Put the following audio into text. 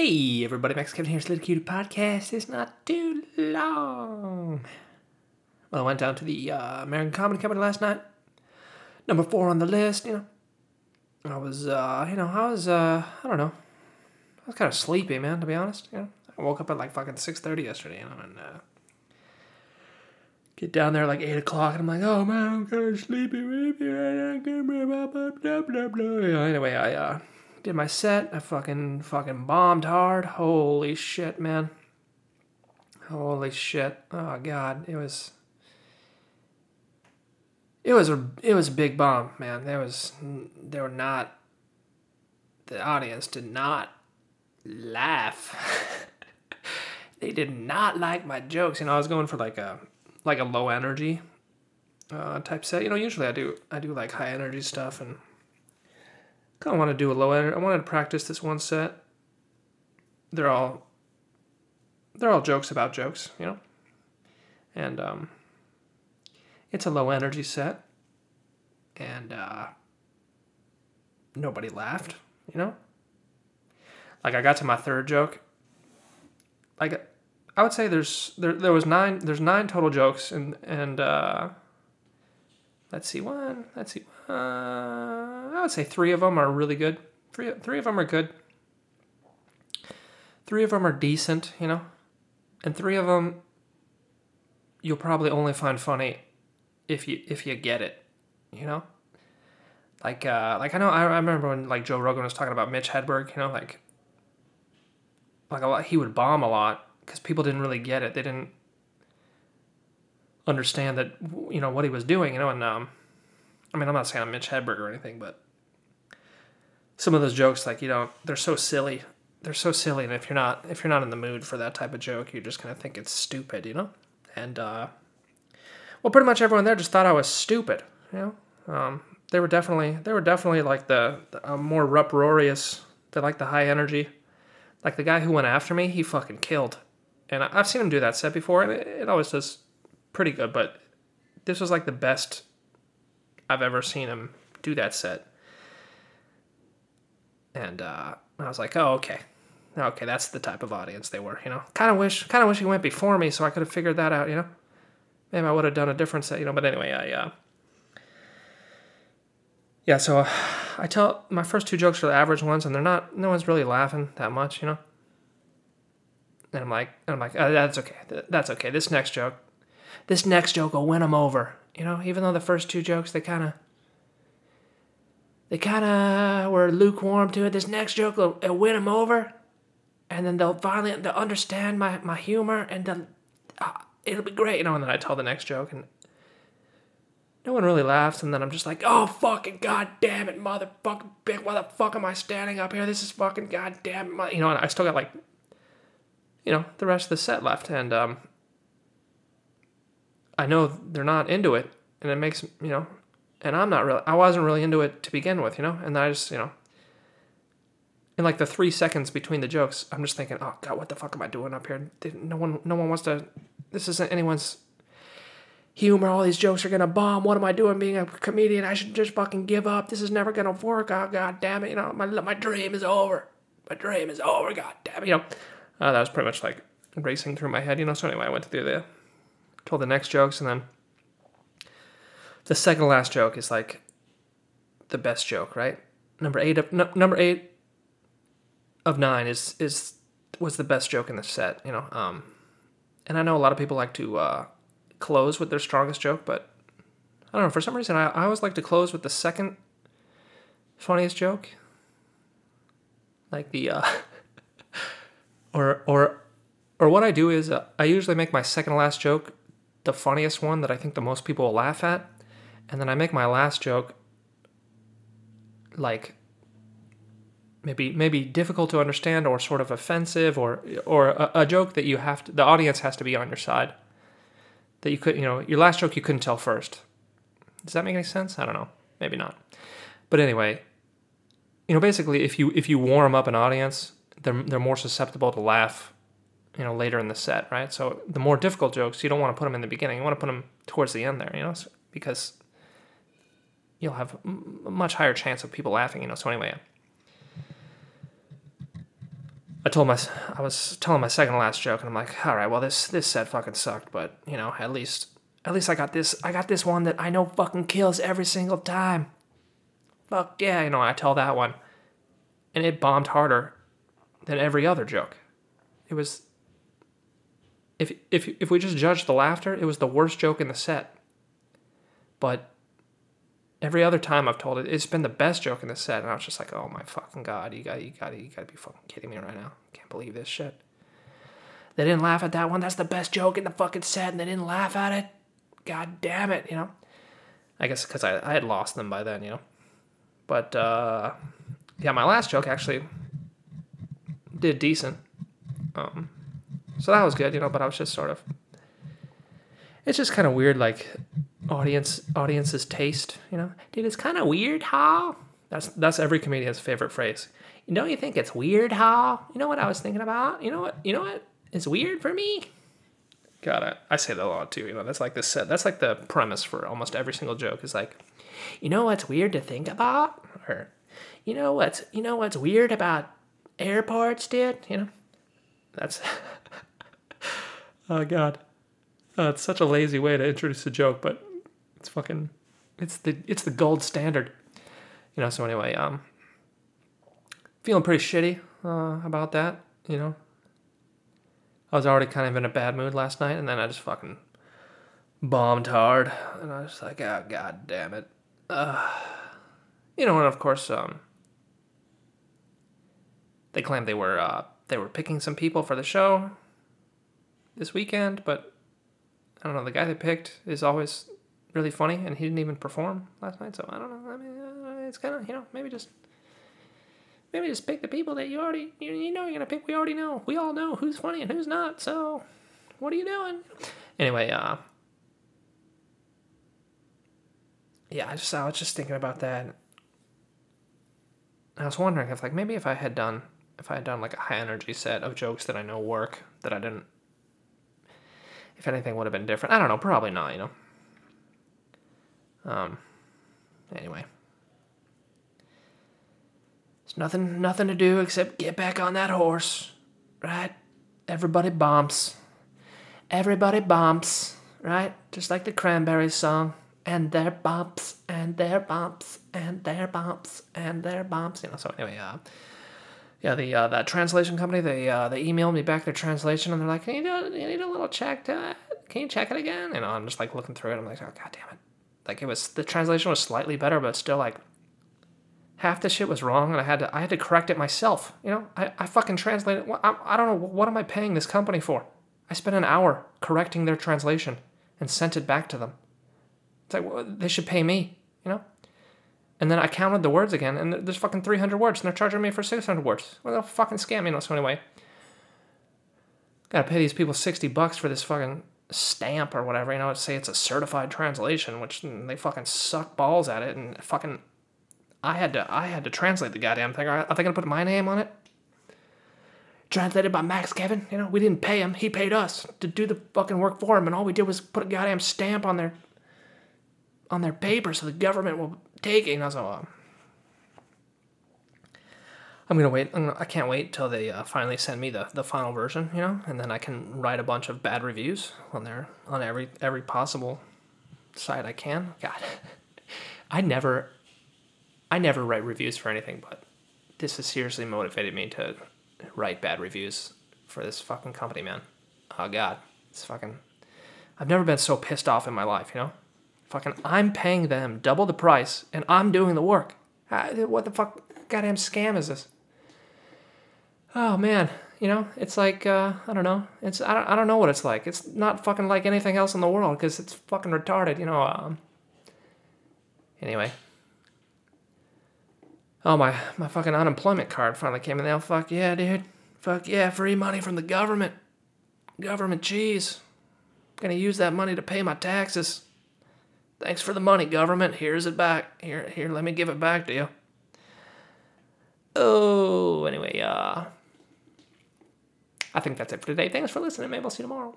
Hey, everybody, Max Kevin here. Little Cutie Podcast is not too long. Well, I went down to the uh, American Comedy Company last night. Number four on the list, you know. I was, uh, you know, I was, uh, I don't know. I was kind of sleepy, man, to be honest. You know, I woke up at like fucking 6.30 yesterday, you know, and, uh, get down there like 8 o'clock, and I'm like, oh, man, I'm kind of sleepy. Anyway, I, uh, did my set. I fucking fucking bombed hard. Holy shit, man. Holy shit. Oh god, it was it was a it was a big bomb, man. There was they were not the audience did not laugh. they did not like my jokes. You know, I was going for like a like a low energy uh, type set. You know, usually I do I do like high energy stuff and kind of want to do a low energy. I wanted to practice this one set. They're all they're all jokes about jokes, you know. And um, it's a low energy set, and uh, nobody laughed, you know. Like I got to my third joke. Like I would say there's there there was nine there's nine total jokes and and uh, let's see one let's see uh, I would say three of them are really good. Three three of them are good. Three of them are decent, you know, and three of them you'll probably only find funny if you if you get it, you know. Like uh, like I know I, I remember when like Joe Rogan was talking about Mitch Hedberg, you know, like like a lot he would bomb a lot because people didn't really get it. They didn't understand that you know what he was doing, you know, and um, I mean I'm not saying I'm Mitch Hedberg or anything, but some of those jokes like you know they're so silly. They're so silly and if you're not if you're not in the mood for that type of joke you just kind of think it's stupid you know? And uh well pretty much everyone there just thought i was stupid you know? Um they were definitely they were definitely like the, the uh, more uproarious they like the high energy. Like the guy who went after me he fucking killed. And I, i've seen him do that set before and it, it always does pretty good but this was like the best i've ever seen him do that set and uh, I was like, oh, okay, okay, that's the type of audience they were. You know, kind of wish, kind of wish he went before me so I could have figured that out. You know, maybe I would have done a different set. You know, but anyway, I uh, yeah. So I tell my first two jokes are the average ones, and they're not. No one's really laughing that much. You know. And I'm like, and I'm like, oh, that's okay. That's okay. This next joke, this next joke will win them over. You know, even though the first two jokes they kind of they kind of were lukewarm to it. This next joke will, it'll win them over, and then they'll finally they'll understand my, my humor, and they'll, uh, it'll be great, you know. And then I tell the next joke, and no one really laughs. And then I'm just like, oh fucking goddamn it, motherfucking bitch! Why the fuck am I standing up here? This is fucking goddamn, you know. And I still got like, you know, the rest of the set left, and um, I know they're not into it, and it makes you know and I'm not really, I wasn't really into it to begin with, you know? And I just, you know, in like the three seconds between the jokes, I'm just thinking, oh God, what the fuck am I doing up here? No one, no one wants to, this isn't anyone's humor. All these jokes are gonna bomb. What am I doing being a comedian? I should just fucking give up. This is never gonna work. Oh God damn it. You know, my, my dream is over. My dream is over. God damn it. You know, uh, that was pretty much like racing through my head, you know? So anyway, I went through the, told the next jokes and then, the second last joke is like the best joke, right? Number eight of no, number eight of nine is is was the best joke in the set, you know. Um, and I know a lot of people like to uh, close with their strongest joke, but I don't know for some reason I, I always like to close with the second funniest joke, like the uh, or or or what I do is uh, I usually make my second last joke the funniest one that I think the most people will laugh at and then I make my last joke like maybe maybe difficult to understand or sort of offensive or or a, a, joke that you have to the audience has to be on your side that you could you know your last joke you couldn't tell first. Does that make any sense? I don't know. Maybe not. But anyway you know basically if you if you warm up an audience they're they're more susceptible to laugh you know later in the set right so the more difficult jokes you don't want to put them in the beginning you want to put them towards the end there you know because you'll have a much higher chance of people laughing, you know. So anyway, I told my I was telling my second last joke, and I'm like, all right, well this this set fucking sucked, but you know at least at least I got this I got this one that I know fucking kills every single time. Fuck yeah, you know I tell that one, and it bombed harder than every other joke. It was. If if if we just judge the laughter, it was the worst joke in the set. But every other time I've told it, it's been the best joke in the set, and I was just like, oh my fucking god, you got you got you got to be fucking kidding me right now. Can't believe this shit. They didn't laugh at that one. That's the best joke in the fucking set, and they didn't laugh at it. God damn it, you know. I guess because I, I had lost them by then, you know. But uh, yeah, my last joke actually did decent. Um, so that was good, you know. But I was just sort of. It's just kind of weird, like audience audience's taste, you know. Dude, it's kind of weird how. That's that's every comedian's favorite phrase. You don't you think it's weird how? You know what I was thinking about? You know what? You know what is weird for me? God, I, I say that a lot too. You know, that's like the set. That's like the premise for almost every single joke. Is like, you know what's weird to think about, or you know what's you know what's weird about airports, dude. You know, that's. oh God, uh, it's such a lazy way to introduce a joke, but it's fucking, it's the it's the gold standard. You know. So anyway, um, feeling pretty shitty uh, about that. You know, I was already kind of in a bad mood last night, and then I just fucking bombed hard, and I was like, oh god damn it. Uh, you know, and of course, um, they claimed they were uh, they were picking some people for the show this weekend, but I don't know. The guy they picked is always really funny, and he didn't even perform last night. So I don't know. I mean, uh, it's kind of you know maybe just maybe just pick the people that you already you, you know you're gonna pick. We already know. We all know who's funny and who's not. So what are you doing? Anyway, uh, yeah, I just I was just thinking about that. I was wondering if like maybe if I had done if I had done like a high energy set of jokes that I know work that I didn't if anything would have been different. I don't know, probably not, you know. Um anyway. There's nothing nothing to do except get back on that horse. Right? Everybody bumps. Everybody bumps, right? Just like the Cranberries song and their bumps and their bumps and their bumps and their bumps. You know. So anyway, uh, yeah, the uh, that translation company they uh, they emailed me back their translation and they're like, can you do you need a little check to can you check it again? Know, I'm just like looking through it. I'm like, oh god damn it! Like it was the translation was slightly better, but still like half the shit was wrong, and I had to I had to correct it myself. You know, I I fucking translated. I, I don't know what am I paying this company for. I spent an hour correcting their translation and sent it back to them. It's like, well, they should pay me, you know? And then I counted the words again, and there's fucking 300 words, and they're charging me for 600 words. Well, they'll fucking scam me, you know? So anyway, gotta pay these people 60 bucks for this fucking stamp or whatever, you know? Say it's a certified translation, which mm, they fucking suck balls at it, and fucking, I had to, I had to translate the goddamn thing. Are they gonna put my name on it? translated by Max Kevin. You know, we didn't pay him; he paid us to do the fucking work for him, and all we did was put a goddamn stamp on their on their paper so the government will take it. You know, so uh, I'm gonna wait. I can't wait till they uh, finally send me the, the final version. You know, and then I can write a bunch of bad reviews on there on every every possible site I can. God, I never, I never write reviews for anything, but this has seriously motivated me to write bad reviews for this fucking company, man. Oh god, it's fucking. I've never been so pissed off in my life, you know. Fucking, I'm paying them double the price, and I'm doing the work. What the fuck, goddamn scam is this? Oh man, you know, it's like uh, I don't know. It's I don't, I don't know what it's like. It's not fucking like anything else in the world because it's fucking retarded, you know. Um, anyway. Oh my my fucking unemployment card finally came in mail. Fuck yeah, dude. Fuck yeah, free money from the government. Government cheese. Gonna use that money to pay my taxes. Thanks for the money, government. Here's it back. Here here, let me give it back to you. Oh, anyway, uh I think that's it for today. Thanks for listening. Maybe I'll see you tomorrow.